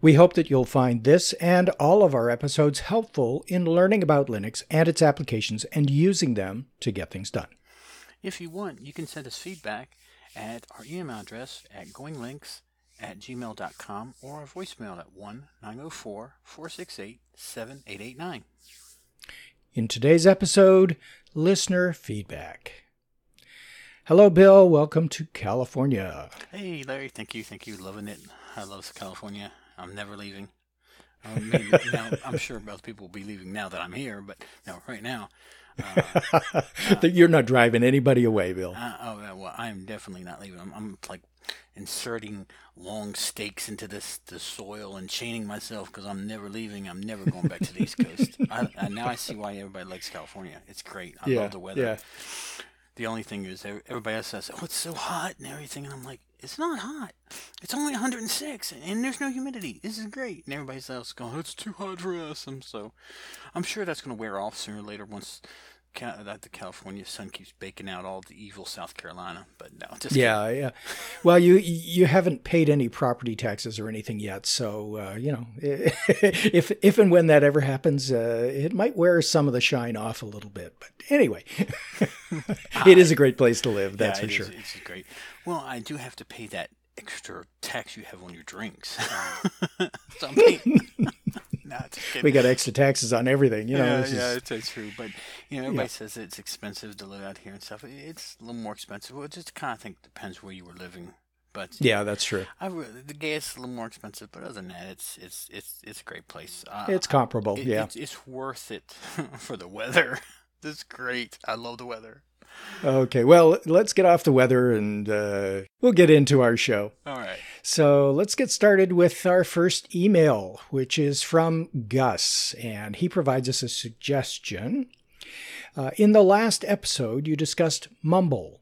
We hope that you'll find this and all of our episodes helpful in learning about Linux and its applications and using them to get things done. If you want, you can send us feedback at our email address at goinglinux at gmail.com or a voicemail at 1 904 468 7889. In today's episode, listener feedback. Hello, Bill. Welcome to California. Hey, Larry. Thank you. Thank you. Loving it. I love California. I'm never leaving. Um, maybe, now, I'm sure most people will be leaving now that I'm here, but no, right now. Uh, uh, You're not driving anybody away, Bill. Uh, oh, well, I'm definitely not leaving. I'm, I'm like inserting long stakes into this the soil and chaining myself because I'm never leaving. I'm never going back to the East Coast. I, I, now I see why everybody likes California. It's great. I yeah, love the weather. Yeah. The only thing is everybody else says, "Oh, it's so hot and everything," and I'm like, "It's not hot. It's only 106 and there's no humidity. This is great." And everybody else going, "It's too hot for us." And so, I'm sure that's going to wear off sooner or later once that the California sun keeps baking out all the evil South Carolina. But no, just yeah, kidding. yeah. Well, you you haven't paid any property taxes or anything yet, so uh, you know if if and when that ever happens, uh, it might wear some of the shine off a little bit. But anyway, it is a great place to live. That's yeah, for sure. Is, it's great. Well, I do have to pay that extra tax you have on your drinks. so we got extra taxes on everything, you know. Yeah, yeah, is... it's, true. But you know, everybody yeah. says it's expensive to live out here and stuff. It's a little more expensive. Well, it just kind of think depends where you were living. But yeah, that's true. I, the gas is a little more expensive, but other than that, it's it's it's it's a great place. Uh, it's comparable. It, yeah, it's, it's worth it for the weather. This is great. I love the weather. Okay, well, let's get off the weather and uh, we'll get into our show. All right. So let's get started with our first email, which is from Gus, and he provides us a suggestion. Uh, in the last episode, you discussed Mumble.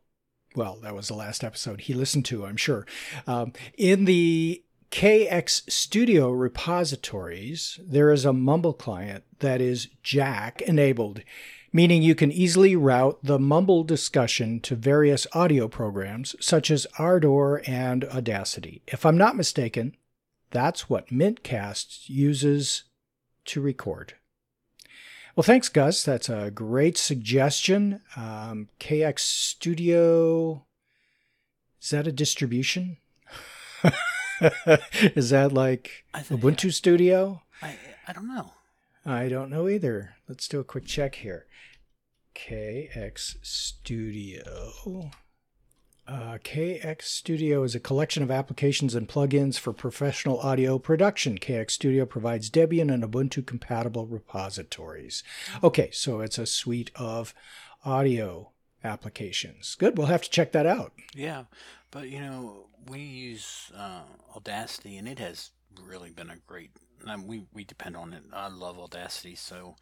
Well, that was the last episode he listened to, I'm sure. Um, in the KX Studio repositories, there is a Mumble client that is Jack enabled meaning you can easily route the mumble discussion to various audio programs such as Ardour and Audacity. If I'm not mistaken, that's what Mintcast uses to record. Well, thanks, Gus. That's a great suggestion. Um, KX Studio, is that a distribution? is that like Ubuntu Studio? I, I don't know. I don't know either. Let's do a quick check here. KX Studio. Uh, KX Studio is a collection of applications and plugins for professional audio production. KX Studio provides Debian and Ubuntu compatible repositories. Okay, so it's a suite of audio applications. Good, we'll have to check that out. Yeah, but you know, we use uh, Audacity and it has really been a great. We we depend on it. I love Audacity, so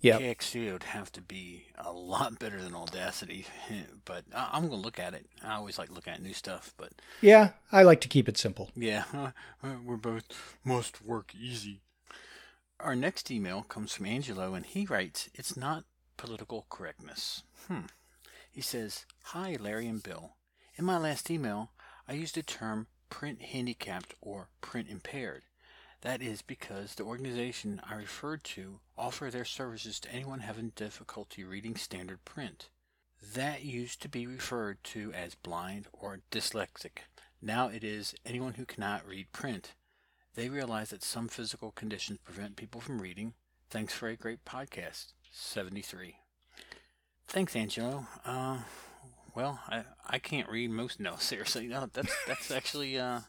yeah, KXC would have to be a lot better than Audacity, but I'm going to look at it. I always like looking at new stuff, but yeah, I like to keep it simple. Yeah, we're both must work easy. Our next email comes from Angelo, and he writes, "It's not political correctness." Hmm. He says, "Hi, Larry and Bill. In my last email, I used the term print handicapped or print impaired. That is because the organization I referred to offer their services to anyone having difficulty reading standard print. That used to be referred to as blind or dyslexic. Now it is anyone who cannot read print. They realize that some physical conditions prevent people from reading. Thanks for a great podcast. 73. Thanks, Angelo. Uh, well, I, I can't read most. No, seriously, no. That's that's actually uh,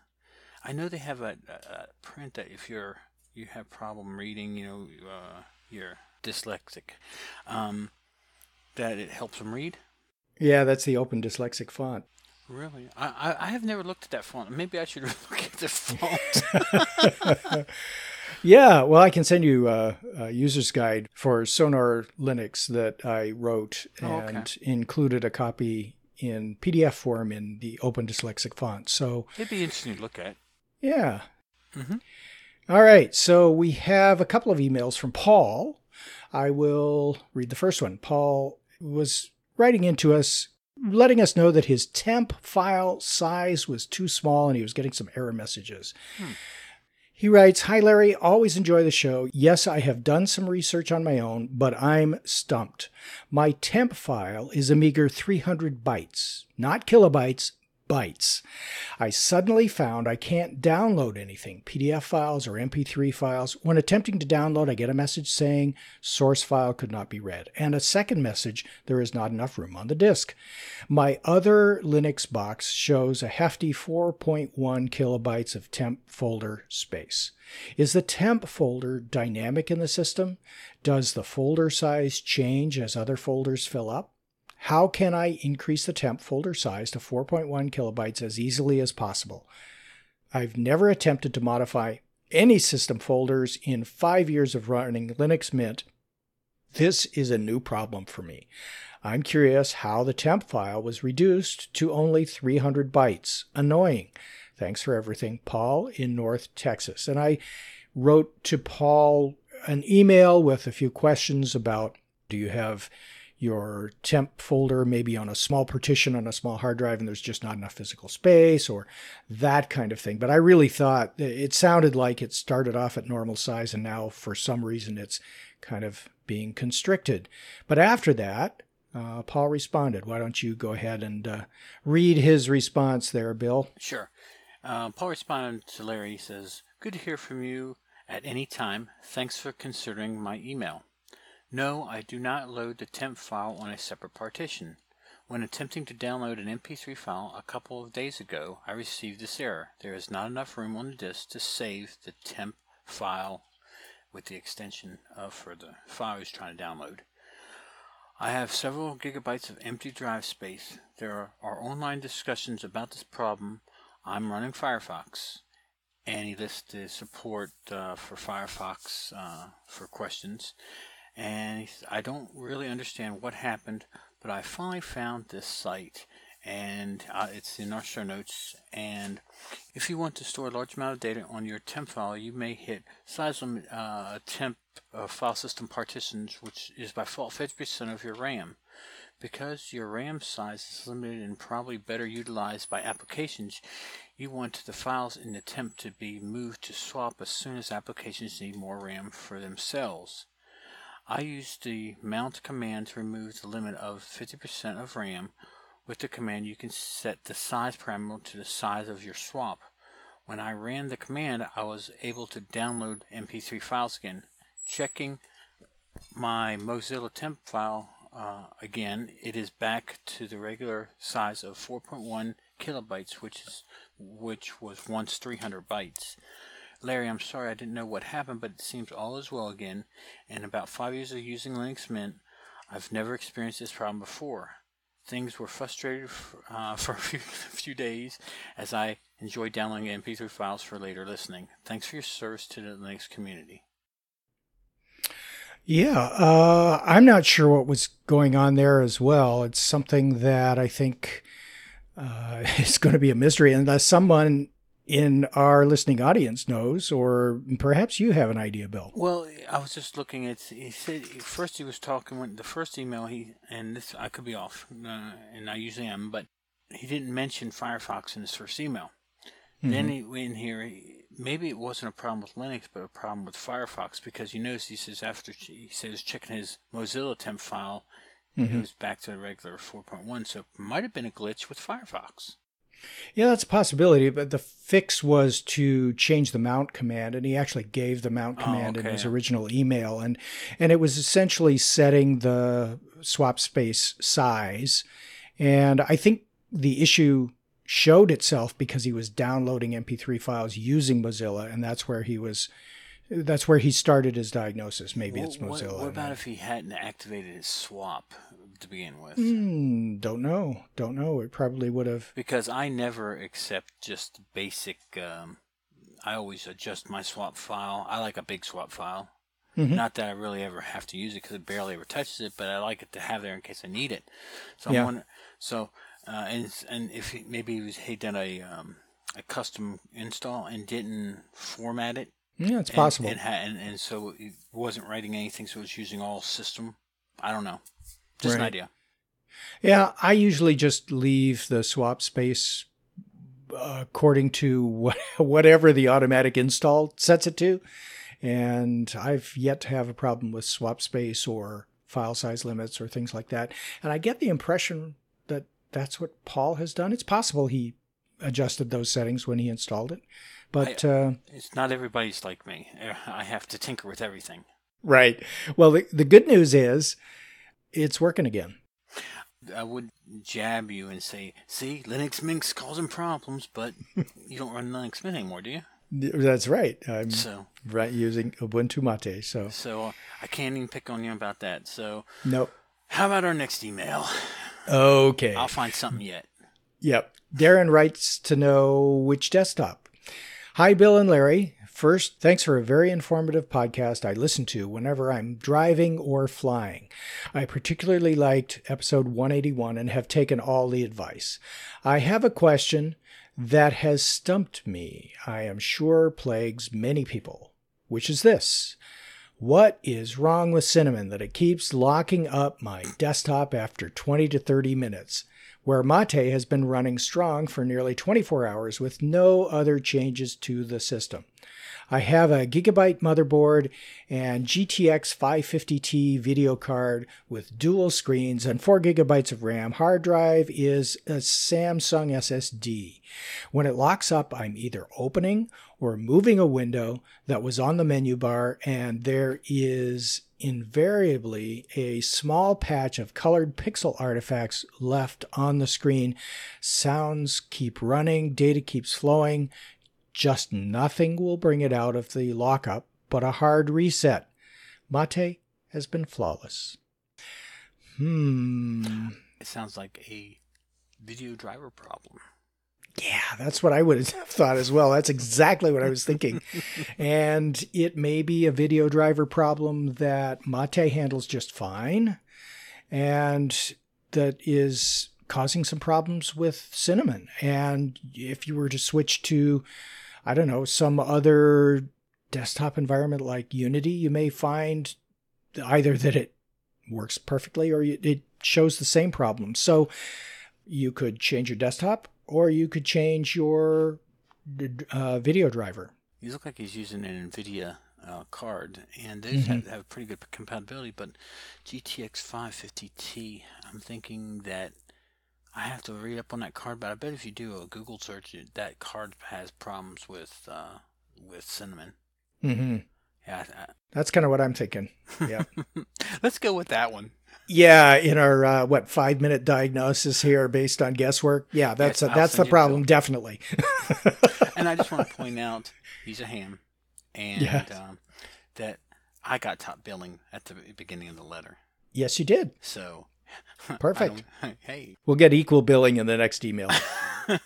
I know they have a, a, print that if you're you have problem reading, you know, uh, you're dyslexic, um, that it helps them read. Yeah, that's the Open Dyslexic font. Really, I, I, I have never looked at that font. Maybe I should look at the font. Yeah, well, I can send you a, a user's guide for Sonar Linux that I wrote Oh, and okay. included a copy in PDF form in the Open Dyslexic font. So, It'd be interesting to look at. Yeah. Mhm. All right, so we have a couple of emails from Paul. I will read the first one. Paul was writing into us, letting us know that his temp file size was too small and he was getting some error messages. He writes, Hi Larry, always enjoy the show. Yes, I have done some research on my own, but I'm stumped. My temp file is a meager 300 bytes, not kilobytes, bytes. I suddenly found I can't download anything, PDF files or MP3 files. When attempting to download, I get a message saying source file could not be read, and a second message there is not enough room on the disk. My other Linux box shows a hefty 4.1 kilobytes of temp folder space. Is the temp folder dynamic in the system? Does the folder size change as other folders fill up? How can I increase the temp folder size to 4.1 kilobytes as easily as possible? I've never attempted to modify any system folders in five years of running Linux Mint. This is a new problem for me. I'm curious how the temp file was reduced to only 300 bytes. Annoying. Thanks for everything, Paul in North Texas. And I wrote to Paul an email with a few questions about do you have your temp folder maybe on a small partition on a small hard drive and there's just not enough physical space or that kind of thing. But I really thought it sounded like it started off at normal size and now for some reason it's kind of being constricted. But after that, uh, Paul responded. Why don't you go ahead and uh, read his response there, Bill? Sure. Uh, Paul responded to Larry. He says, Good to hear from you at any time. Thanks for considering my email. No, I do not load the temp file on a separate partition. When attempting to download an MP3 file a couple of days ago, I received this error. There is not enough room on the disk to save the temp file with the extension of for the file I was trying to download. I have several gigabytes of empty drive space. There are, online discussions about this problem. I'm running Firefox. And he lists the support uh, for Firefox uh, for questions. And he s- I don't really understand what happened, but I finally found this site. And uh, it's in our show notes. And if you want to store a large amount of data on your temp file, you may hit size limit uh, temp uh, file system partitions, which is by default 50% of your RAM. Because your RAM size is limited and probably better utilized by applications, you want the files in the temp to be moved to swap as soon as applications need more RAM for themselves. I use the mount command to remove the limit of 50% of RAM. With the command, you can set the size parameter to the size of your swap. When I ran the command, I was able to download MP3 files again. Checking my Mozilla temp file uh, again, it is back to the regular size of 4.1 kilobytes, which is which was once 300 bytes. Larry, I'm sorry I didn't know what happened, but it seems all is well again. In about five years of using Linux Mint, I've never experienced this problem before. Things were frustrated uh, for a few, few days as I enjoyed downloading MP3 files for later listening. Thanks for your service to the Linux community. Yeah, uh, I'm not sure what was going on there as well. It's something that I think uh, is going to be a mystery unless someone in our listening audience knows, or perhaps you have an idea, Bill. Well, I was just looking at. He said first he was talking when the first email he and this I could be off, uh, and I usually am, but he didn't mention Firefox in his first email. Then he went in here. he- Maybe it wasn't a problem with Linux, but a problem with Firefox because you notice he says after he says checking his Mozilla temp file, it goes back to the regular 4.1. So it might have been a glitch with Firefox. Yeah, that's a possibility, but the fix was to change the mount command, and he actually gave the mount Oh, command in his original email, and and it was essentially setting the swap space size, and I think the issue showed itself because he was downloading MP3 files using Mozilla, and that's where he was. That's where he started his diagnosis. Maybe it's What- what- Mozilla. What, about if he hadn't activated his swap to begin with? Hmm, don't know. Don't know. It probably would have. because I never accept just basic. Um, I always adjust my swap file. I like a big swap file. Mhm. Not that I really ever have to use it because it barely ever touches it, but I like it to have there in case I need it. So Yeah. I'm so uh, and and if he, maybe he, was, he did a um, a custom install and didn't format it, Yeah, it's and- possible. and, ha- and and so it wasn't writing anything, so it was using all system. I don't know, just an idea. Yeah, I usually just leave the swap space uh, according to whatever the automatic install sets it to. And I've yet to have a problem with swap space or file size limits or things like that. And I get the impression that that's what Paul has done. It's possible he adjusted those settings when he installed it. But uh, It's not everybody's like me. I have to tinker with everything. right. Well, the, the good news is it's working again. I would jab you and say, "See, Linux Mint causing problems, but you don't run Linux Mint anymore, do you?" That's right. I'm So, right using Ubuntu Mate. So so uh, I can't even pick on you about that. So, nope. how about our next email? Okay. I'll find something yet. Yep. Darren writes to know which desktop. Hi, Bill and Larry. First, thanks for a very informative podcast I listen to whenever I'm driving or flying. I particularly liked episode 181 and have taken all the advice. I have a question that has stumped me, I am sure plagues many people, which is this. What is wrong with Cinnamon that it keeps locking up my desktop after 20 to 30 minutes? where Mate has been running strong for nearly 24 hours with no other changes to the system. I have a Gigabyte motherboard and GTX 550T video card with dual screens and 4 gigabytes of RAM. Hard drive is a Samsung SSD. When it locks up, I'm either opening or moving a window that was on the menu bar, and there is invariably a small patch of colored pixel artifacts left on the screen. Sounds keep running, data keeps flowing. Just nothing will bring it out of the lockup but a hard reset. Mate has been flawless. Hmm. It sounds like a video driver problem. Yeah, that's what I would have thought as well. That's exactly what I was thinking. and it may be a video driver problem that Mate handles just fine and that is causing some problems with Cinnamon. And if you were to switch to, I don't know, some other desktop environment like Unity, you may find either that it works perfectly or it shows the same problem. So you could change your desktop or you could change your uh, video driver. You look like he's using an NVIDIA uh, card, and those have, have pretty good compatibility. But GTX 550T, I'm thinking that I have to read up on that card. But I bet if you do a Google search, that card has problems with uh, with Cinnamon. Mm-hmm. Yeah, That's kind of what I'm thinking. Yeah. Let's go with that one. yeah. In our uh, what five minute diagnosis here, based on guesswork. Yeah, that's Yes, I'll that's the send you the problem. Definitely. And I just want to point out he's a ham, and um, that I got top billing at the beginning of the letter. yes, you did. So I Perfect. Hey, We'll get equal billing in the next email.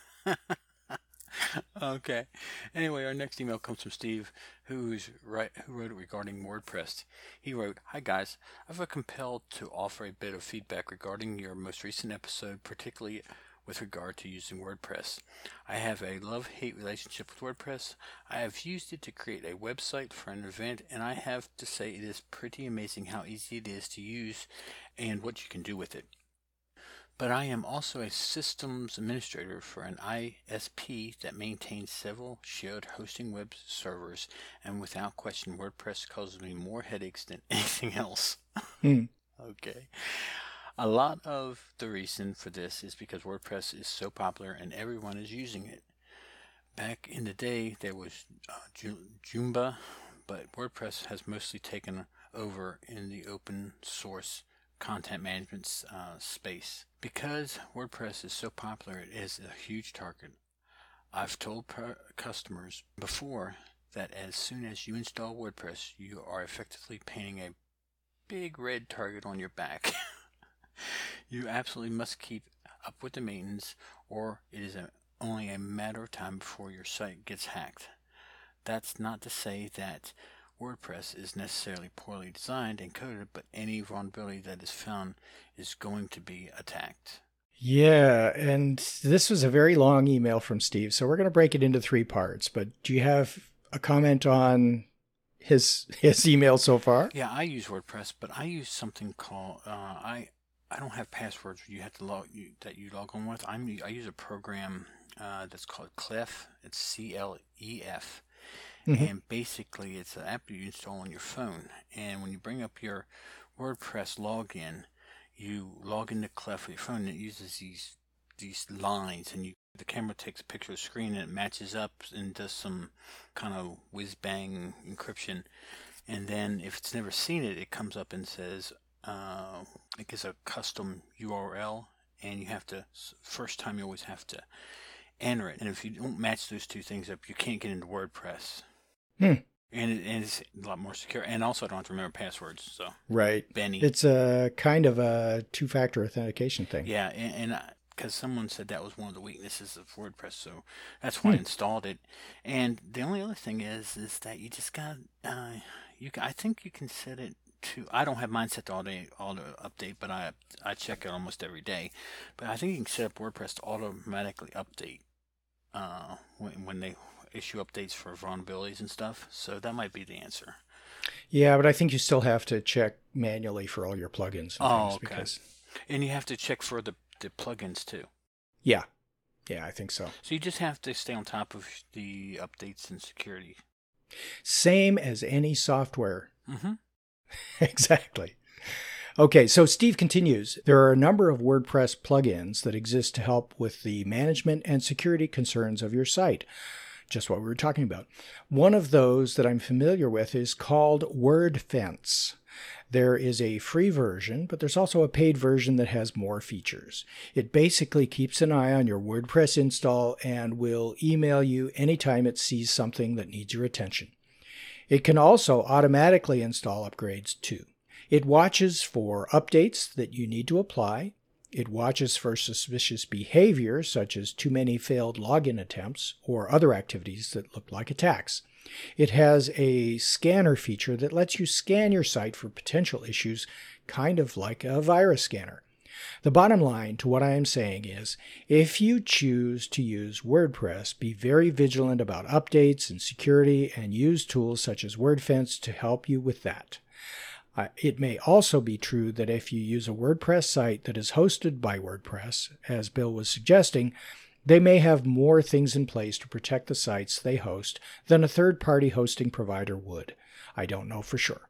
okay. Anyway, our next email comes from Steve, who's right, who wrote it regarding WordPress. He wrote, "Hi guys, I feel compelled to offer a bit of feedback regarding your most recent episode, particularly with regard to using WordPress. I have a love-hate relationship with WordPress. I have used it to create a website for an event, and I have to say it is pretty amazing how easy it is to use and what you can do with it." But I am also a systems administrator for an ISP that maintains several shared hosting web servers, and without question, WordPress causes me more headaches than anything else. Hmm. Okay. A lot of the reason for this is because WordPress is so popular and everyone is using it. Back in the day, there was uh, Joomla, but WordPress has mostly taken over in the open source content management uh, space. Because WordPress is so popular, it is a huge target. I've told customers before that as soon as you install WordPress, you are effectively painting a big red target on your back. you absolutely must keep up with the maintenance, or it is a, only a matter of time before your site gets hacked. that's not to say that WordPress is necessarily poorly designed and coded, but any vulnerability that is found is going to be attacked. Yeah, and this was a very long email from Steve, so we're going to break it into three parts. But do you have a comment on his his email so far? Yeah, I use WordPress, but I use something called uh, I I don't have passwords you have to log you, that you log on with. I'm I use a program uh, that's called Clef. It's C L E F, mm-hmm. and basically it's an app you install on your phone. And when you bring up your WordPress login, you log into Clef with your phone. And it uses these these lines, and you the camera takes a picture of the screen and it matches up and does some kind of whiz bang encryption. And then if it's never seen it, it comes up and says uh, it gives a custom URL, and you have to first time you always have to enter it. And if you don't match those two things up, you can't get into WordPress. Hmm. And, it, and it's a lot more secure. And also, I don't have to remember passwords. So right, Benny. It's a kind of a two-factor authentication thing. Yeah, and because someone said that was one of the weaknesses of WordPress, so that's why hmm. I installed it. And the only other thing is, is that you just got, uh, you. I think you can set it to. I don't have mine set to all day auto update, but I I check it almost every day. But I think you can set up WordPress to automatically update uh, when when they issue updates for vulnerabilities and stuff. So that might be the answer. Yeah, but I think you still have to check manually for all your plugins. And oh, okay. Because... And you have to check for the the plugins too. Yeah, yeah, I think so. So you just have to stay on top of the updates and security. Same as any software. Mm-hmm. exactly. Okay, so Steve continues. There are a number of WordPress plugins that exist to help with the management and security concerns of your site. Just what we were talking about. One of those that I'm familiar with is called WordFence. There is a free version, but there's also a paid version that has more features. It basically keeps an eye on your WordPress install and will email you anytime it sees something that needs your attention. It can also automatically install upgrades too. It watches for updates that you need to apply. It watches for suspicious behavior, such as too many failed login attempts or other activities that look like attacks. It has a scanner feature that lets you scan your site for potential issues, kind of like a virus scanner. The bottom line to what I am saying is if you choose to use WordPress, be very vigilant about updates and security and use tools such as WordFence to help you with that. Uh, it may also be true that if you use a WordPress site that is hosted by WordPress, as Bill was suggesting, they may have more things in place to protect the sites they host than a third party hosting provider would. I don't know for sure.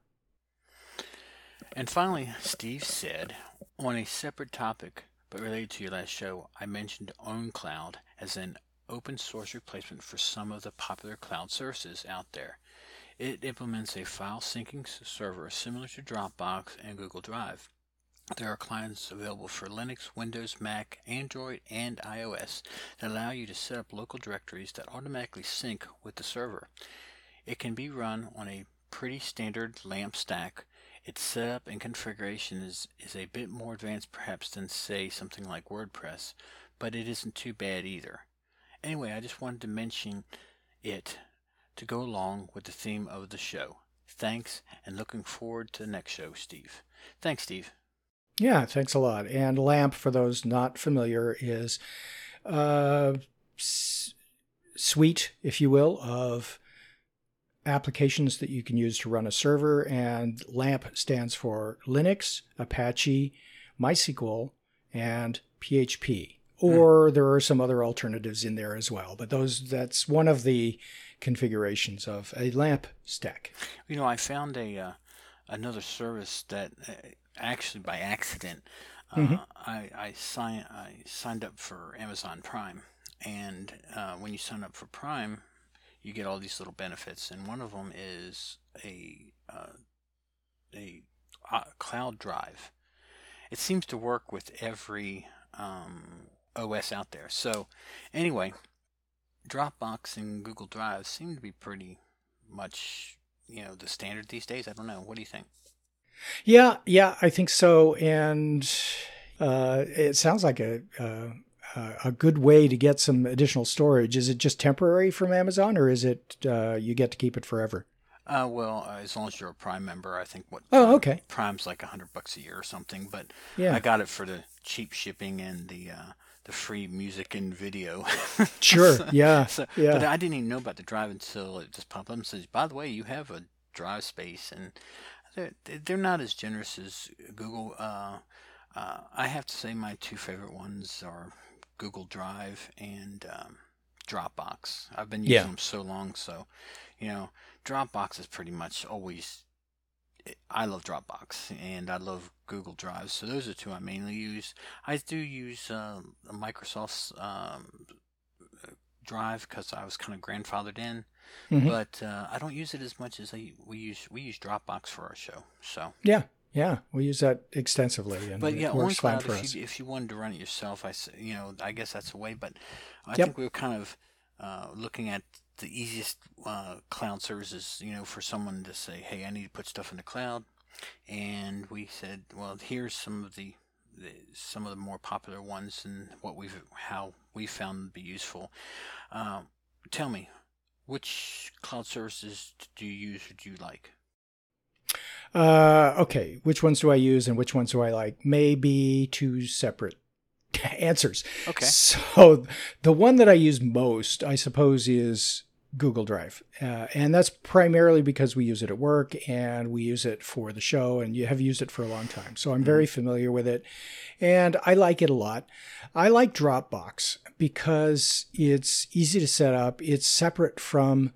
And finally, Steve said, on a separate topic, but related to your last show, I mentioned OwnCloud as an open source replacement for some of the popular cloud services out there. It implements a file syncing server similar to Dropbox and Google Drive. There are clients available for Linux, Windows, Mac, Android, and iOS that allow you to set up local directories that automatically sync with the server. It can be run on a pretty standard LAMP stack its setup and configuration is, is a bit more advanced perhaps than say something like WordPress, but it isn't too bad either. Anyway, I just wanted to mention it to go along with the theme of the show. Thanks, and looking forward to the next show, Steve. Thanks, Steve. Yeah, thanks a lot. And LAMP, for those not familiar, is uh, a suite, if you will, of applications that you can use to run a server, and LAMP stands for Linux, Apache, MySQL, and PHP. Or there are some other alternatives in there as well, but those that's one of the configurations of a LAMP stack. You know, I found a uh, another service that uh, actually by accident uh, mm-hmm. I I, sign, I signed up for Amazon Prime, and uh, when you sign up for Prime, you get all these little benefits, and one of them is a uh, a uh, cloud drive. It seems to work with every um, OS out there. So, anyway, Dropbox and Google Drive seem to be pretty much you know the standard these days. I don't know. What do you think? Yeah, yeah, I think so. And uh, it sounds like a, a, a good way to get some additional storage. Is it just temporary from Amazon, or is it uh, you get to keep it forever? Uh, well, uh, as long as you're a Prime member, I think what. Oh, okay. Prime's like a hundred bucks a year or something, but yeah. I got it for the cheap shipping and the uh, the free music and video. sure. Yeah. so, yeah. But I didn't even know about the drive until it just popped up and says, "By the way, you have a drive space," and they're they're not as generous as Google. Uh, uh, I have to say, my two favorite ones are Google Drive and um, Dropbox. I've been using Yeah. them so long, so you know, Dropbox is pretty much always. I love Dropbox and I love Google Drive, so those are two I mainly use. I do use uh, Microsoft's um, Drive because I was kind of grandfathered in, Mhm. but uh, I don't use it as much as I, we use. We use Dropbox for our show, so. Yeah. Yeah. We use that extensively, and But it yeah, works fine for if us. you, if you wanted to run it yourself, I, you know, I guess that's a way. But I Yep. think we were kind of uh, looking at the easiest uh, cloud services, you know, for someone to say, hey, I need to put stuff in the cloud. And we said, well, here's some of the, the some of the more popular ones and what we've how we found to be useful. Uh, tell me, which cloud services do you use or do you like? Uh, okay, which ones do I use and which ones do I like? Maybe two separate answers. Okay. So the one that I use most, I suppose, is Google Drive, uh, and that's primarily because we use it at work and we use it for the show, and you have used it for a long time. So I'm very familiar with it, and I like it a lot. I like Dropbox because it's easy to set up. It's separate from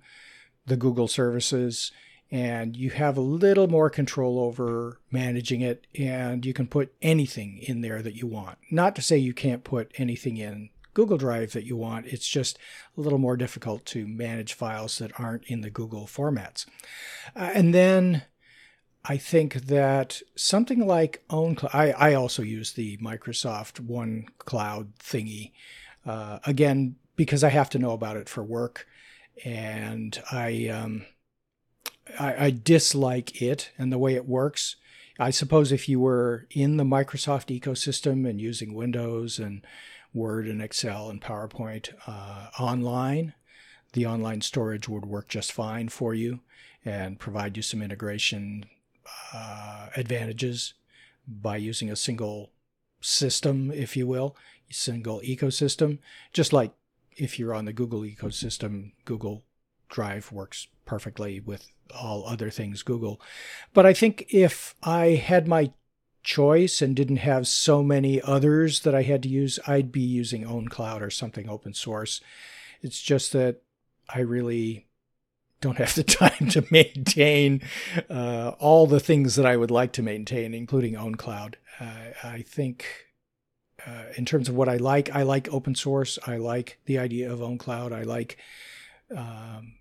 the Google services and you have a little more control over managing it and you can put anything in there that you want. Not to say you can't put anything in Google Drive that you want, it's just a little more difficult to manage files that aren't in the Google formats. Uh, and then I think that something like OwnCloud, I, I also use the Microsoft One Cloud thingy. Uh, again, because I have to know about it for work and I, um, I, I dislike it and the way it works. I suppose if you were in the Microsoft ecosystem and using Windows and Word and Excel and PowerPoint uh, online, the online storage would work just fine for you and provide you some integration uh, advantages by using a single system, if you will, single ecosystem. Just like if you're on the Google ecosystem, Google Drive works perfectly with all other things Google. But I think if I had my choice and didn't have so many others that I had to use, I'd be using OwnCloud or something open source. It's just that I really don't have the time to maintain uh, all the things that I would like to maintain, including OwnCloud. Uh, I think. Uh, in terms of what I like, I like open source. I like the idea of OwnCloud. I like um,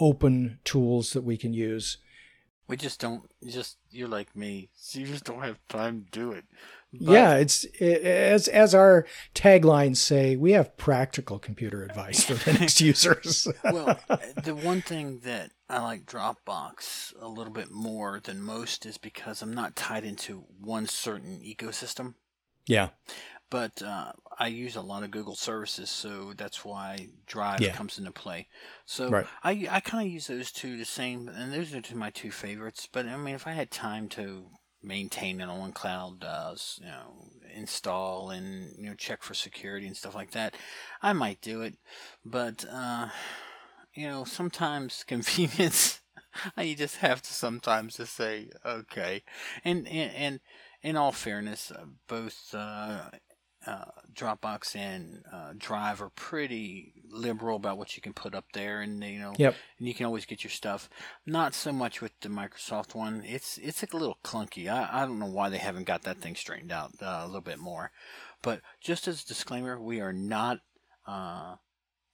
open tools that we can use. We just don't. Just you're like me. So you just don't have time to do it. yeah, it's it, as as our taglines say, we have practical computer advice for Linux users. well, the one thing that I like Dropbox a little bit more than most is because I'm not tied into one certain ecosystem. yeah, But uh, I use a lot of Google services, so that's why Drive Yeah. comes into play. So Right. I I kind of use those two the same, and those are two my two favorites. But I mean, if I had time to maintain it OwnCloud, uh, you know, install and you know check for security and stuff like that, I might do it. But uh, you know, sometimes convenience. you just have to sometimes just say okay, and and, and in all fairness, uh, both uh, uh, Dropbox and uh, Drive are pretty liberal about what you can put up there, and you know, Yep. and you can always get your stuff. Not so much with the Microsoft one; it's it's a little clunky. I, I don't know why they haven't got that thing straightened out uh, a little bit more. But just as a disclaimer, we are not uh,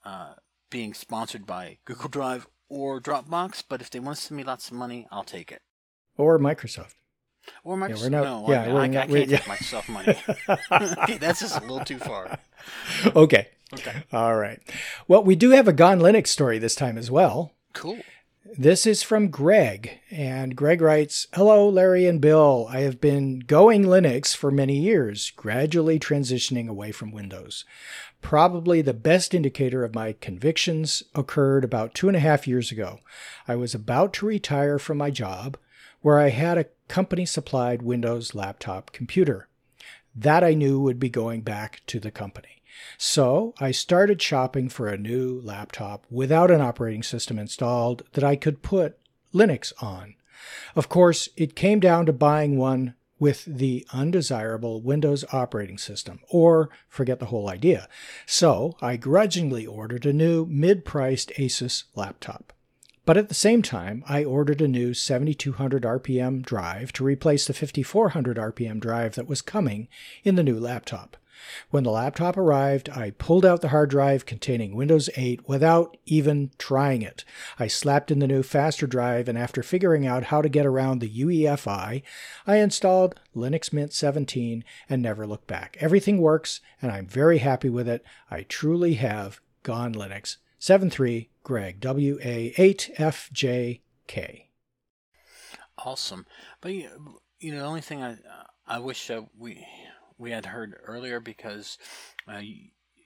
uh, being sponsored by Google Drive or Dropbox. But if they want to send me lots of money, I'll take it. or Microsoft. Or Microsoft. we're not- no, yeah, I, we're I, I not- can't we- take yeah. Microsoft money. okay, that's just a little too far. okay. Okay. All right. Well, we do have a Gone Linux story this time as well. Cool. This is from Greg, and Greg writes Hello, Larry and Bill. I have been going Linux for many years, gradually transitioning away from Windows. Probably the best indicator of my convictions occurred about two and a half years ago. I was about to retire from my job, where I had a company supplied Windows laptop computer. That I knew would be going back to the company. So I started shopping for a new laptop without an operating system installed that I could put Linux on. Of course, it came down to buying one with the undesirable Windows operating system, or forget the whole idea. So I grudgingly ordered a new mid priced Asus laptop. But at the same time, I ordered a new 7200 RPM drive to replace the 5400 RPM drive that was coming in the new laptop. When the laptop arrived, I pulled out the hard drive containing Windows 8 without even trying it. I slapped in the new faster drive, and after figuring out how to get around the UEFI, I installed Linux Mint 17 and never looked back. Everything works, and I'm very happy with it. I truly have gone Linux. 73 Greg, W A 8 F J K. Awesome. But you know, the only thing I I wish uh, we we had heard earlier because uh,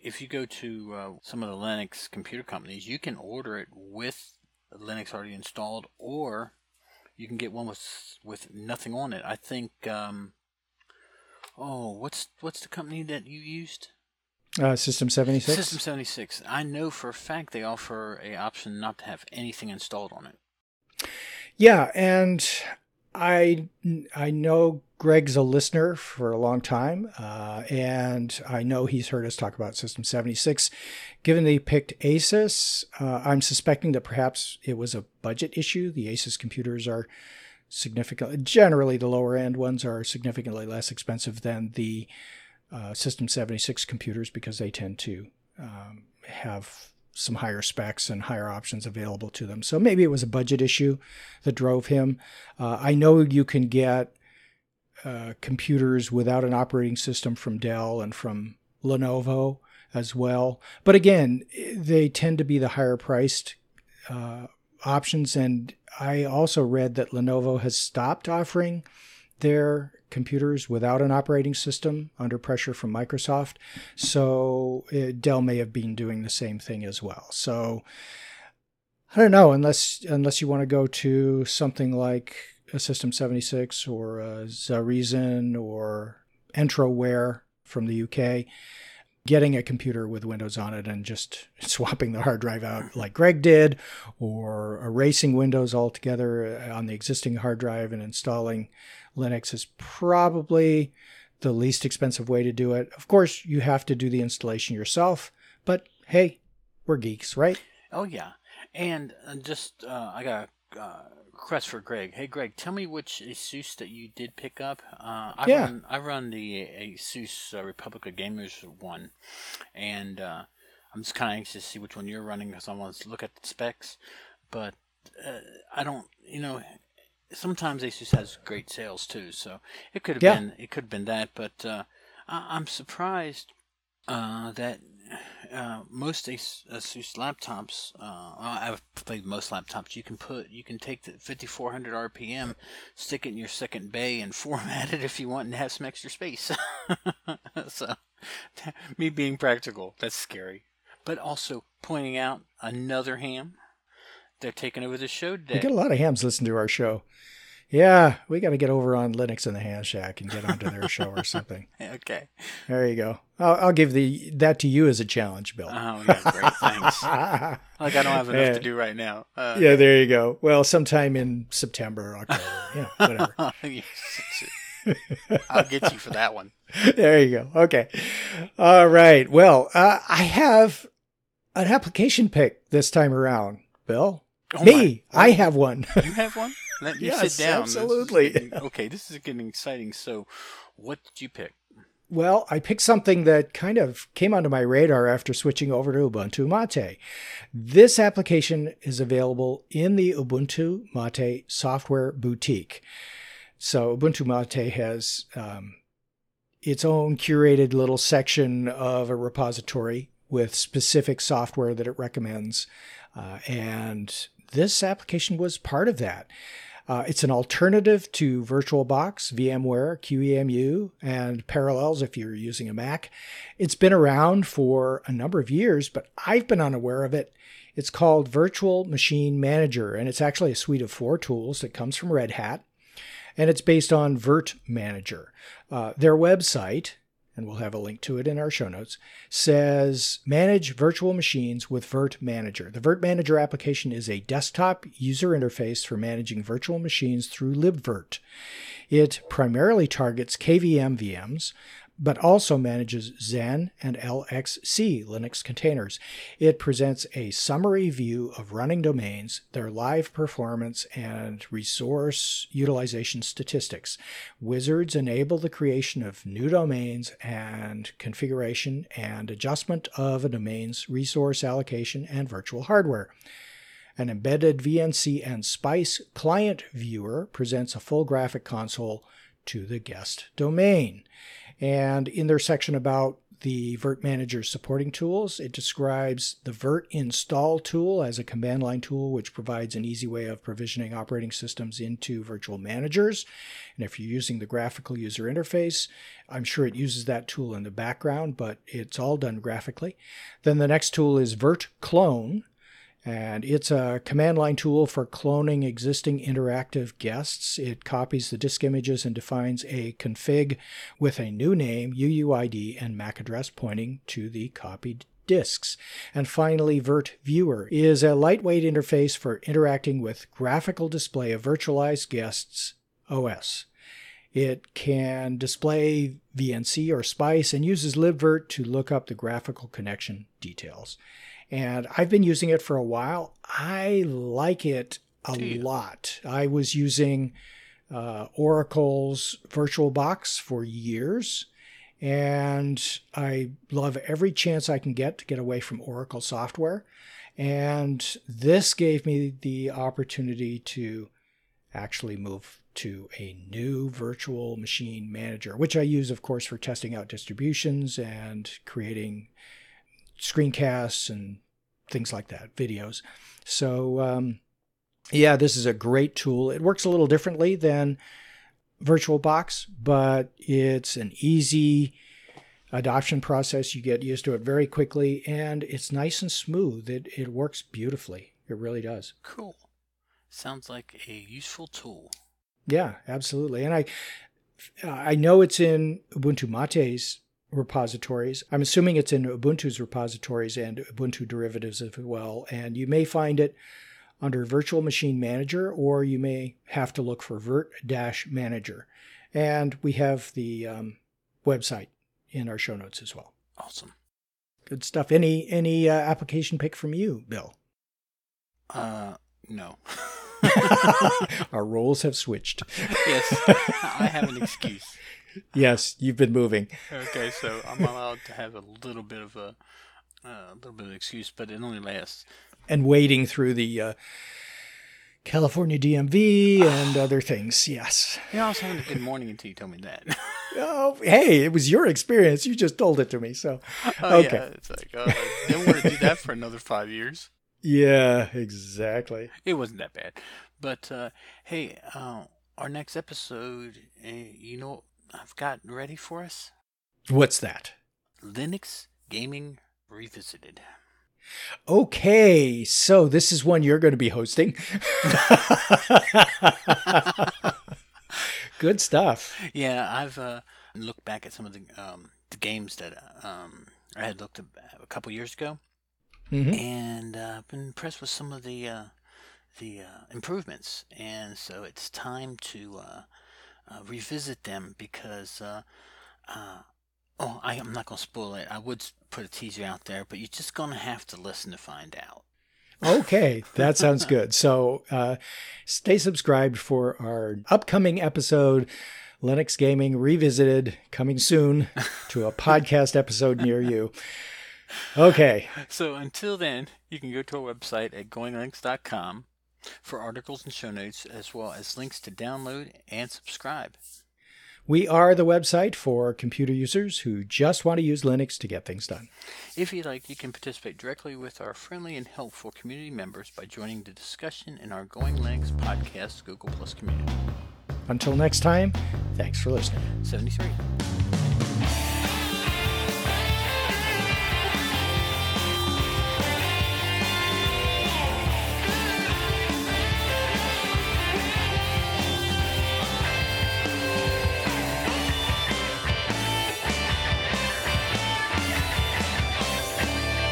if you go to uh, some of the Linux computer companies, you can order it with Linux already installed, or you can get one with with nothing on it. I think. Um, oh, what's what's the company that you used? Uh, System 76. System 76. I know for a fact they offer a option not to have anything installed on it. Yeah, and I I know Greg's a listener for a long time, uh, and I know he's heard us talk about System 76. Given they picked Asus, uh, I'm suspecting that perhaps it was a budget issue. The Asus computers are significantly, generally, the lower end ones are significantly less expensive than the uh, System 76 computers because they tend to um, have some higher specs and higher options available to them. So maybe it was a budget issue that drove him. Uh, I know you can get uh, computers without an operating system from Dell and from Lenovo as well. But again, they tend to be the higher priced uh, options. And I also read that Lenovo has stopped offering their computers without an operating system under pressure from Microsoft. So uh, Dell may have been doing the same thing as well. So I don't know unless unless you want to go to something like a System 76 or a ZaReason or Entroware from the UK, getting a computer with Windows on it and just swapping the hard drive out like Greg did, or erasing Windows altogether on the existing hard drive and installing Linux is probably the least expensive way to do it. Of course, you have to do the installation yourself, but hey, we're geeks, right? Oh, yeah. And uh, just, uh, I got uh, request for Greg. Hey, Greg, tell me which Asus that you did pick up. Uh, I yeah. run I run the Asus uh, Republic of Gamers one, and uh, I'm just kind of anxious to see which one you're running because I want to look at the specs. But uh, I don't, you know, sometimes Asus has great sales too, so it could have yeah. been it could have been that. But uh, I- am surprised uh, that uh, most Asus laptops, uh, I've played most laptops. You can put, you can take the 5400 RPM, stick it in your second bay, and format it if you want, and have some extra space. so, me being practical, that's scary. But also pointing out another ham. They're taking over the show today. We get a lot of hams listen to our show. Yeah, we got to get over on Linux and the Ham Shack and get onto their show or something. Okay. There you go. I'll, I'll, give the that to you as a challenge, Bill. Oh yeah, great. Thanks. like I don't have enough yeah. to do right now. Uh, yeah, there you go. Well, sometime in September, or October, yeah, whatever. I'll get you for that one. There you go. Okay. All right. Well, uh, I have an application pick this time around, Bill. Oh Me, my. I have one. You have one? Let me yes, sit down. Absolutely. This getting, okay, this is getting exciting. So, what did you pick? Well, I picked something that kind of came onto my radar after switching over to Ubuntu Mate. This application is available in the Ubuntu Mate software boutique. So, Ubuntu Mate has um, its own curated little section of a repository with specific software that it recommends. Uh, and this application was part of that. Uh, it's an alternative to VirtualBox, VMware, QEMU, and Parallels if you're using a Mac. It's been around for a number of years, but I've been unaware of it. It's called Virtual Machine Manager, and it's actually a suite of four tools that comes from Red Hat, and it's based on Virt Manager. Uh, their website and we'll have a link to it in our show notes, says manage virtual machines with Virt Manager. The Virt Manager application is a desktop user interface for managing virtual machines through libvirt. It primarily targets KVM VMs, but also manages Xen and LXC Linux containers. It presents a summary view of running domains, their live performance, and resource utilization statistics. Wizards enable the creation of new domains and configuration and adjustment of a domain's resource allocation and virtual hardware. An embedded VNC and SPICE client viewer presents a full graphic console to the guest domain. And in their section about the Virt Manager supporting tools, it describes the Virt install tool as a command line tool, which provides an easy way of provisioning operating systems into virtual managers. And if you're using the graphical user interface, I'm sure it uses that tool in the background, but it's all done graphically. Then the next tool is Virt Clone, and it's a command line tool for cloning existing interactive guests. It copies the disk images and defines a config with a new name, UUID, and MAC address pointing to the copied disks. And finally, Virt Viewer is a lightweight interface for interacting with graphical display of virtualized guests OS. It can display VNC or SPICE and uses libvirt to look up the graphical connection details and I've been using it for a while. I like it a lot. I was using uh, Oracle's VirtualBox for years, and I love every chance I can get to get away from Oracle software. And this gave me the opportunity to actually move to a new virtual machine manager, which I use, of course, for testing out distributions and creating screencasts and things like that, videos. So, um, yeah, this is a great tool. It works a little differently than VirtualBox, but it's an easy adoption process. You get used to it very quickly, and it's nice and smooth. It, it works beautifully. It really does. Cool. Sounds like a useful tool. Yeah, absolutely. And I I know it's in Ubuntu Mate's repositories. I'm assuming it's in Ubuntu's repositories and Ubuntu derivatives as well. And you may find it under Virtual Machine Manager, or you may have to look for Virt Manager. And we have the um, website in our show notes as well. Awesome. Good stuff. Any any uh, application pick from you, Bill? Uh, no. our roles have switched. yes, I have an excuse yes, you've been moving. Okay, so I'm allowed to have a little bit of a uh, a little bit of excuse, but it only lasts. And wading through the uh, California DMV and other things. Yes. Yeah, I was having a good morning until you told me that. oh, hey, it was your experience. You just told it to me. So, oh, okay. Yeah, it's like, uh, didn't want to do that for another five years. Yeah, exactly. It wasn't that bad. But, uh, hey, uh, our next episode, eh, you know I've got ready for us? What's that? Linux Gaming Revisited. Okay, so this is one you're going to be hosting. Good stuff. Yeah, I've uh, looked back at some of the, um, the games that um, I had looked at a couple years ago, mm-hmm. and uh, I've been impressed with some of the uh, the uh, improvements. And so it's time to uh, revisit them because, uh, uh, oh, I, am not going to spoil it. I would put a teaser out there, but you're just going to have to listen to find out. okay, that sounds good. So uh, stay subscribed for our upcoming episode. Linux Gaming Revisited coming soon to a podcast episode near you. Okay. So until then, you can go to our website at goinglinux.com for articles and show notes, as well as links to download and subscribe. We are the website for computer users who just want to use Linux to get things done. If you'd like, you can participate directly with our friendly and helpful community members by joining the discussion in our Going Linux podcast Google Plus community. Until next time, thanks for listening. 73.